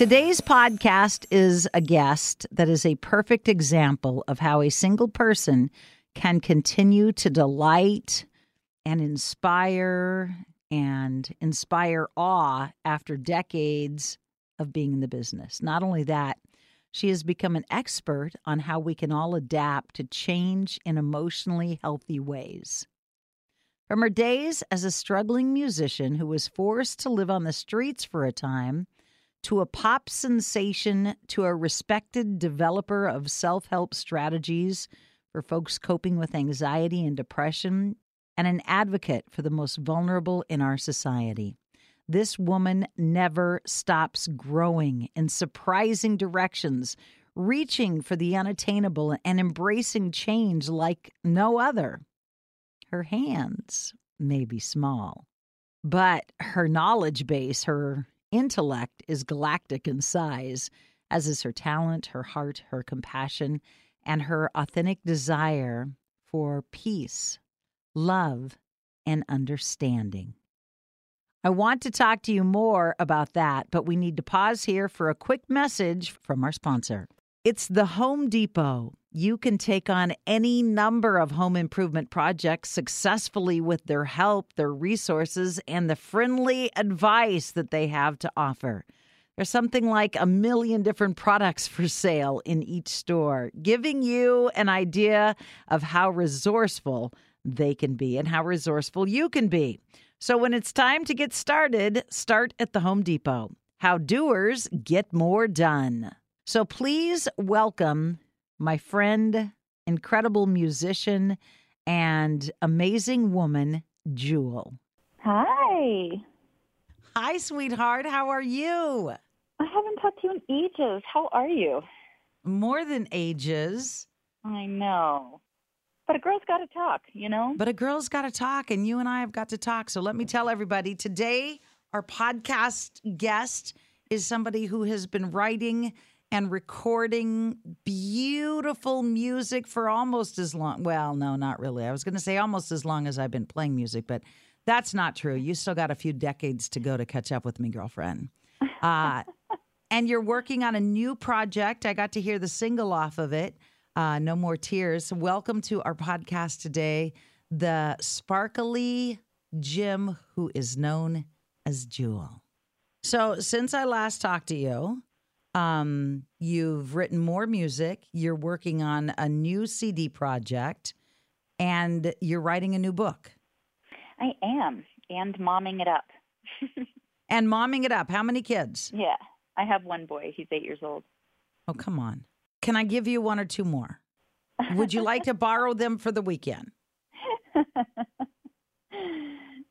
Today's podcast is a guest that is a perfect example of how a single person can continue to delight and inspire and inspire awe after decades of being in the business. Not only that, she has become an expert on how we can all adapt to change in emotionally healthy ways. From her days as a struggling musician who was forced to live on the streets for a time, to a pop sensation, to a respected developer of self help strategies for folks coping with anxiety and depression, and an advocate for the most vulnerable in our society. This woman never stops growing in surprising directions, reaching for the unattainable and embracing change like no other. Her hands may be small, but her knowledge base, her intellect is galactic in size, as is her talent, her heart, her compassion, and her authentic desire for peace, love, and understanding. I want to talk to you more about that, but we need to pause here for a quick message from our sponsor. It's the Home Depot. You can take on any number of home improvement projects successfully with their help, their resources, and the friendly advice that they have to offer. There's something like a million different products for sale in each store, giving you an idea of how resourceful they can be and how resourceful you can be. So when it's time to get started, start at the Home Depot. How doers get more done. So please welcome my friend, incredible musician, and amazing woman, Jewel. Hi. Hi, sweetheart. How are you? I haven't talked to you in ages. How are you? More than ages. I know. But a girl's got to talk, you know? But a girl's got to talk, and you and I have got to talk. So let me tell everybody today, our podcast guest is somebody who has been writing and recording beautiful music for almost as long. Well, no, not really. I was going to say almost as long as I've been playing music, but that's not true. You still got a few decades to go to catch up with me, girlfriend. Uh, and you're working on a new project. I got to hear the single off of it. Uh, no More Tears. Welcome to our podcast today, the sparkly Jim, who is known as Jewel. So, since I last talked to you, um, you've written more music, you're working on a new CD project, and you're writing a new book. I am, and momming it up. and momming it up. How many kids? Yeah, I have one boy. He's eight years old. Oh, come on. Can I give you one or two more? Would you like to borrow them for the weekend?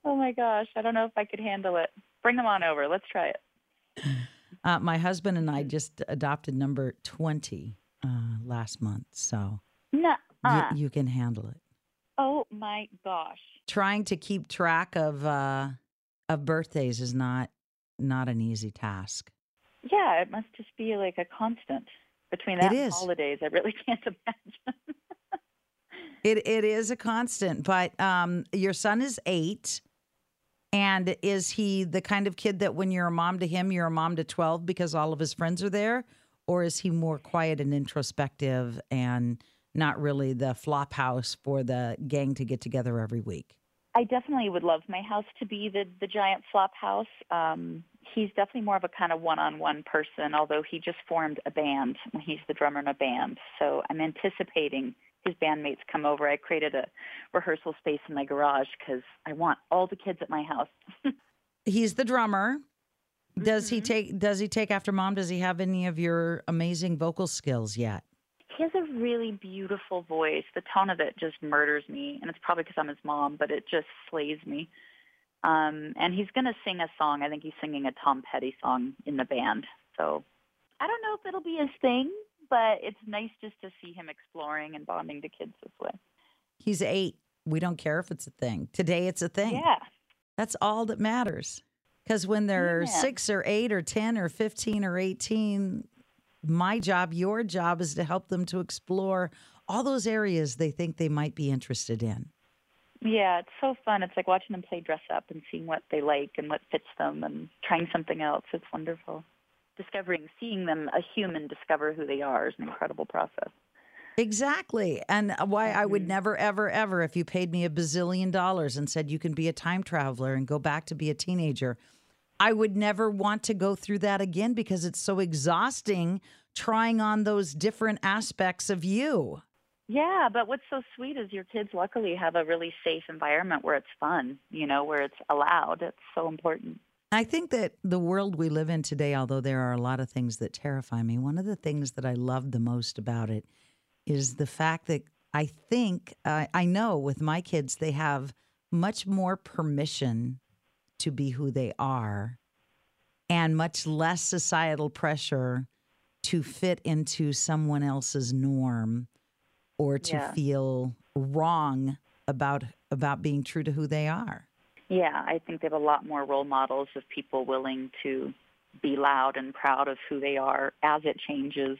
oh my gosh, I don't know if I could handle it. Bring them on over. Let's try it. Uh, my husband and I just adopted number 20 uh, last month, so no, you, you, can handle it. Oh my gosh. Trying to keep track of uh, of birthdays is not not an easy task. Yeah, it must just be like a constant between that and holidays. I really can't imagine. it it is a constant, but um, your son is eight. And is he the kind of kid that when you're a mom to him, you're a mom to 12 because all of his friends are there? Or is he more quiet and introspective and not really the flop house for the gang to get together every week? I definitely would love my house to be the, the giant flop house. Um, he's definitely more of a kind of one-on-one person, although he just formed a band. He's the drummer in a band. So I'm anticipating his bandmates come over. I created a rehearsal space in my garage because I want all the kids at my house. He's the drummer. Does mm-hmm. he take does he take after mom? Does he have any of your amazing vocal skills yet? He has a really beautiful voice. The tone of it just murders me, and it's probably because I'm his mom, but it just slays me. Um, and he's going to sing a song. I think he's singing a Tom Petty song in the band. So I don't know if it'll be his thing, but it's nice just to see him exploring and bonding to kids this way. He's eight. We don't care if it's a thing. Today it's a thing. Yeah. That's all that matters. Because when they're yeah. six or eight or 10 or 15 or 18, my job, your job is to help them to explore all those areas they think they might be interested in. Yeah, it's so fun. It's like watching them play dress up and seeing what they like and what fits them and trying something else. It's wonderful. Discovering, seeing them, a human discover who they are is an incredible process. Exactly. And why I would Mhm. never, ever, ever, if you paid me a bazillion dollars and said you can be a time traveler and go back to be a teenager, I would never want to go through that again because it's so exhausting trying on those different aspects of you. Yeah, but what's so sweet is your kids luckily have a really safe environment where it's fun, you know, where it's allowed. It's so important. I think that the world we live in today, although there are a lot of things that terrify me, one of the things that I love the most about it is the fact that I think, uh, I know with my kids, they have much more permission to be who they are and much less societal pressure to fit into someone else's norm or to Yeah. feel wrong about about being true to who they are. Yeah, I think they have a lot more role models of people willing to be loud and proud of who they are as it changes.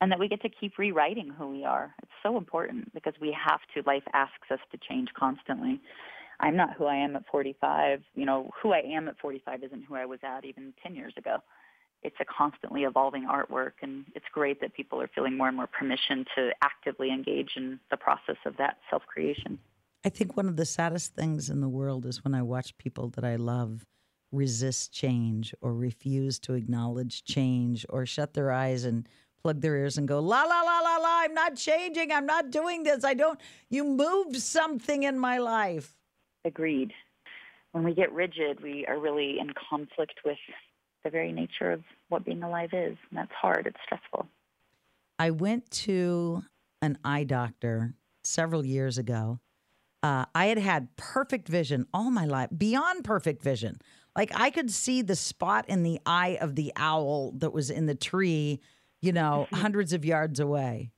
And that we get to keep rewriting who we are. It's so important because we have to. Life asks us to change constantly. I'm not who I am at 45. You know, who I am at 45 isn't who I was at even 10 years ago. It's a constantly evolving artwork, and it's great that people are feeling more and more permission to actively engage in the process of that self creation. I think one of the saddest things in the world is when I watch people that I love resist change or refuse to acknowledge change or shut their eyes and plug their ears and go, la, la, la, la, la, I'm not changing. I'm not doing this. I don't, you moved something in my life. Agreed. When we get rigid, we are really in conflict with the very nature of what being alive is. And that's hard. It's stressful. I went to an eye doctor several years ago. Uh, I had had perfect vision all my life, beyond perfect vision. Like I could see the spot in the eye of the owl that was in the tree, you know, hundreds of yards away.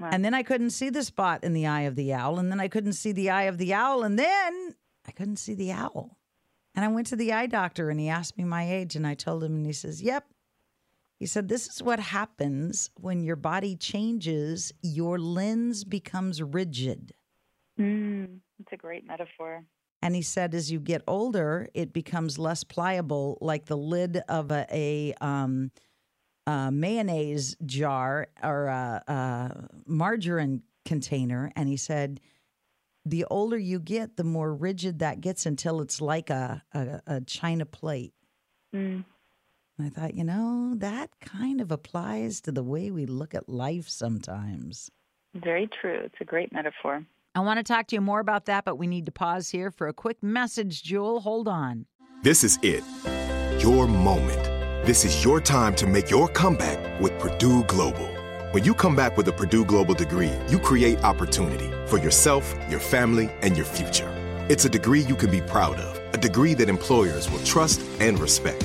Wow. And then I couldn't see the spot in the eye of the owl. And then I couldn't see the eye of the owl. And then I couldn't see the owl. And I went to the eye doctor and he asked me my age. And I told him, and he says, Yep. He said, This is what happens when your body changes, your lens becomes rigid. Mm, it's a great metaphor. And he said, as you get older, it becomes less pliable, like the lid of a, a, um, a mayonnaise jar or a, a margarine container. And he said, the older you get, the more rigid that gets until it's like a, a, a china plate. Mm. And I thought, you know, that kind of applies to the way we look at life sometimes. Very true. It's a great metaphor. I want to talk to you more about that, but we need to pause here for a quick message, Jewel. Hold on. This is it. Your moment. This is your time to make your comeback with Purdue Global. When you come back with a Purdue Global degree, you create opportunity for yourself, your family, and your future. It's a degree you can be proud of, a degree that employers will trust and respect.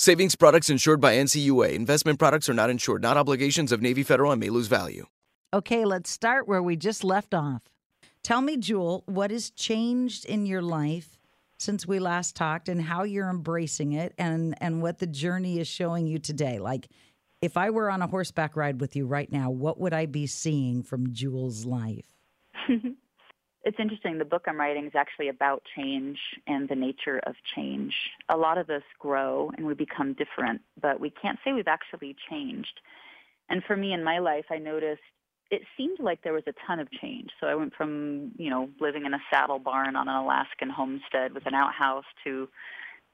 Savings products insured by NCUA. Investment products are not insured, not obligations of Navy Federal and may lose value. Okay, let's start where we just left off. Tell me, Jewel, what has changed in your life since we last talked and how you're embracing it and, and what the journey is showing you today? Like, if I were on a horseback ride with you right now, what would I be seeing from Jewel's life? it's interesting. The book I'm writing is actually about change and the nature of change. A lot of us grow and we become different, but we can't say we've actually changed. And for me in my life, I noticed it seemed like there was a ton of change. So I went from, you know, living in a saddle barn on an Alaskan homestead with an outhouse to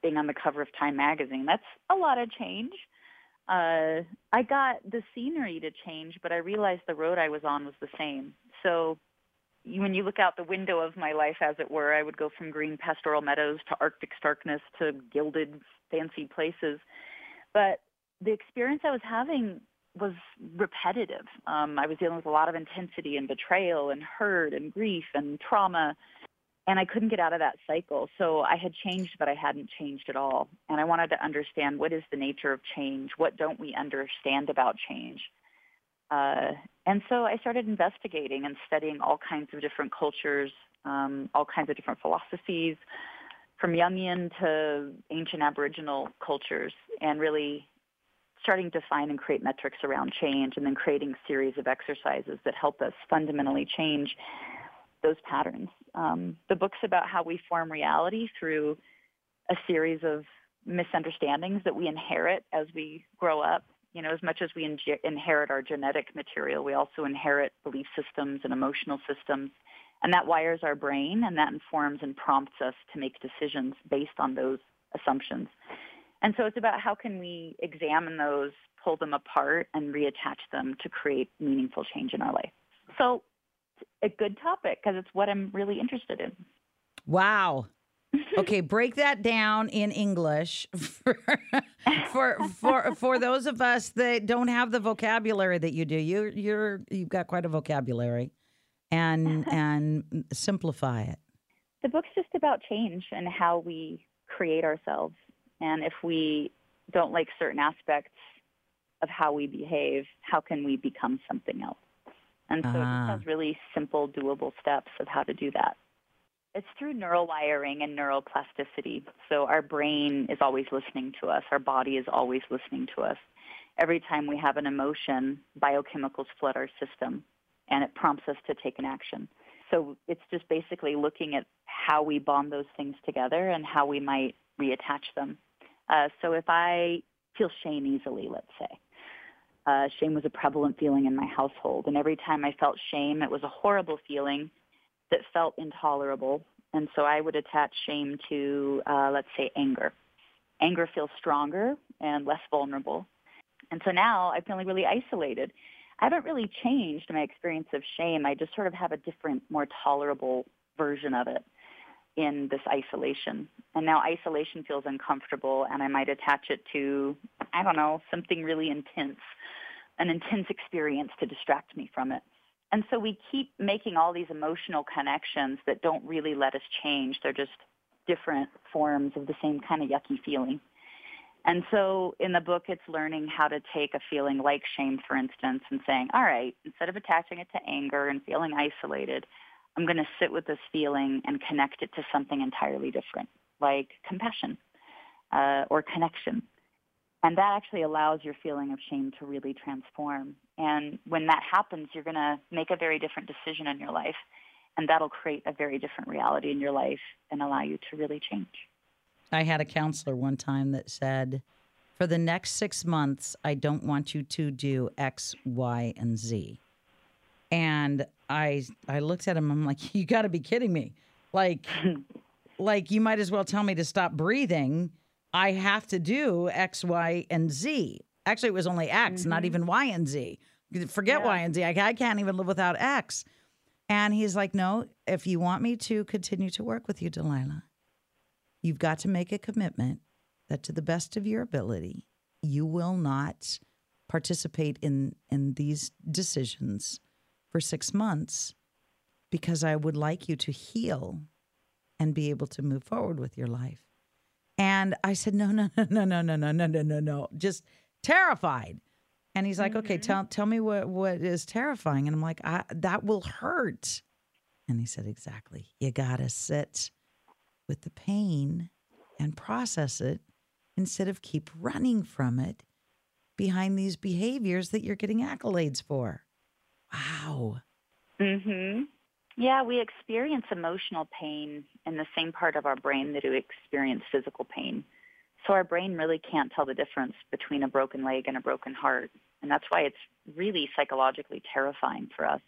being on the cover of Time magazine. That's a lot of change. Uh, I got the scenery to change, but I realized the road I was on was the same. So when you look out the window of my life, as it were, I would go from green pastoral meadows to Arctic starkness to gilded fancy places. But the experience I was having was repetitive. Um, I was dealing with a lot of intensity and betrayal and hurt and grief and trauma, and I couldn't get out of that cycle. So I had changed, but I hadn't changed at all. And I wanted to understand what is the nature of change? What don't we understand about change? Uh, and so I started investigating and studying all kinds of different cultures, um, all kinds of different philosophies, from Jungian to ancient Aboriginal cultures, and really starting to find and create metrics around change and then creating series of exercises that help us fundamentally change those patterns. Um, the book's about how we form reality through a series of misunderstandings that we inherit as we grow up. You know, as much as we in- inherit our genetic material, we also inherit belief systems and emotional systems. And that wires our brain and that informs and prompts us to make decisions based on those assumptions. And so it's about how can we examine those, pull them apart, and reattach them to create meaningful change in our life. So a good topic because it's what I'm really interested in. Wow. Okay, break that down in English for, for for for those of us that don't have the vocabulary that you do. You you're you've got quite a vocabulary, and and simplify it. The book's just about change and how we create ourselves and if we don't like certain aspects of how we behave, how can we become something else? And so uh-huh. it just ah. has really simple, doable steps of how to do that. It's through neural wiring and neuroplasticity. So our brain is always listening to us. Our body is always listening to us. Every time we have an emotion, biochemicals flood our system and it prompts us to take an action. So it's just basically looking at how we bond those things together and how we might reattach them. Uh, so if I feel shame easily, let's say, uh, shame was a prevalent feeling in my household. And every time I felt shame, it was a horrible feeling that felt intolerable. And so I would attach shame to, uh, let's say, anger. Anger feels stronger and less vulnerable. And so now I'm feeling really isolated. I haven't really changed my experience of shame. I just sort of have a different, more tolerable version of it in this isolation. And now isolation feels uncomfortable and I might attach it to, I don't know, something really intense, an intense experience to distract me from it. And so we keep making all these emotional connections that don't really let us change. They're just different forms of the same kind of yucky feeling. And so in the book, it's learning how to take a feeling like shame, for instance, and saying, all right, instead of attaching it to anger and feeling isolated, I'm going to sit with this feeling and connect it to something entirely different, like compassion uh, or connection. And that actually allows your feeling of shame to really transform. And when that happens, you're going to make a very different decision in your life. And that'll create a very different reality in your life and allow you to really change. I had a counselor one time that said, for the next six months, I don't want you to do X, Y, and Z. And I I looked at him. I'm like, you got to be kidding me! Like, like you might as well tell me to stop breathing. I have to do X, Y, and Z. Actually, it was only X, mm-hmm. not even Y and Z. Forget yeah. Y and Z. I, I can't even live without X. And he's like, no, if you want me to continue to work with you, Delilah, you've got to make a commitment that to the best of your ability, you will not participate in in these decisions for six months because I would like you to heal and be able to move forward with your life. And I said, no, no, no, no, no, no, no, no, no, no, no. Just terrified. And he's like, okay, tell tell me what what is terrifying. And I'm like, I, that will hurt. And he said, exactly. You gotta sit with the pain and process it instead of keep running from it behind these behaviors that you're getting accolades for. Wow. Mhm. Yeah, we experience emotional pain in the same part of our brain that we experience physical pain. So our brain really can't tell the difference between a broken leg and a broken heart. And that's why it's really psychologically terrifying for us.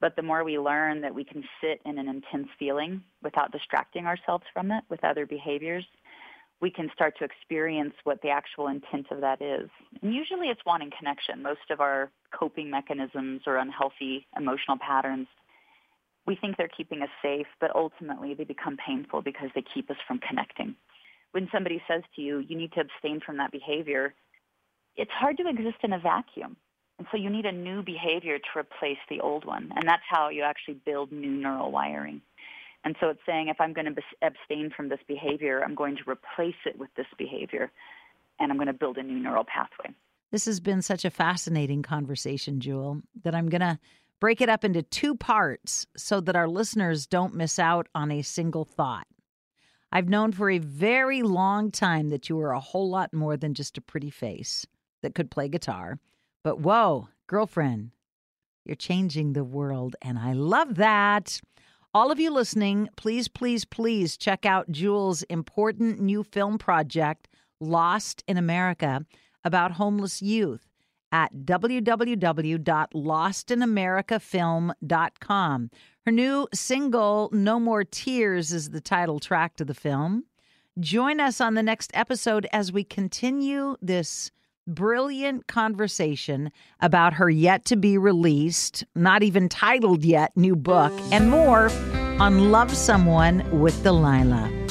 But the more we learn that we can sit in an intense feeling without distracting ourselves from it with other behaviors, we can start to experience what the actual intent of that is. And usually it's wanting connection. Most of our coping mechanisms or unhealthy emotional patterns, we think they're keeping us safe, but ultimately they become painful because they keep us from connecting. When somebody says to you, you need to abstain from that behavior, it's hard to exist in a vacuum. And so you need a new behavior to replace the old one. And that's how you actually build new neural wiring. And so it's saying if I'm going to abstain from this behavior, I'm going to replace it with this behavior and I'm going to build a new neural pathway. This has been such a fascinating conversation, Jewel, that I'm going to break it up into two parts so that our listeners don't miss out on a single thought. I've known for a very long time that you were a whole lot more than just a pretty face that could play guitar. But whoa, girlfriend, you're changing the world, and I love that. All of you listening, please, please, please check out Jewel's important new film project, Lost in America, about homeless youth at www.lostinamericafilm.com. Her new single, No More Tears, is the title track to the film. Join us on the next episode as we continue this brilliant conversation about her yet to be released, not even titled yet, new book, and more on Love Someone with Delilah.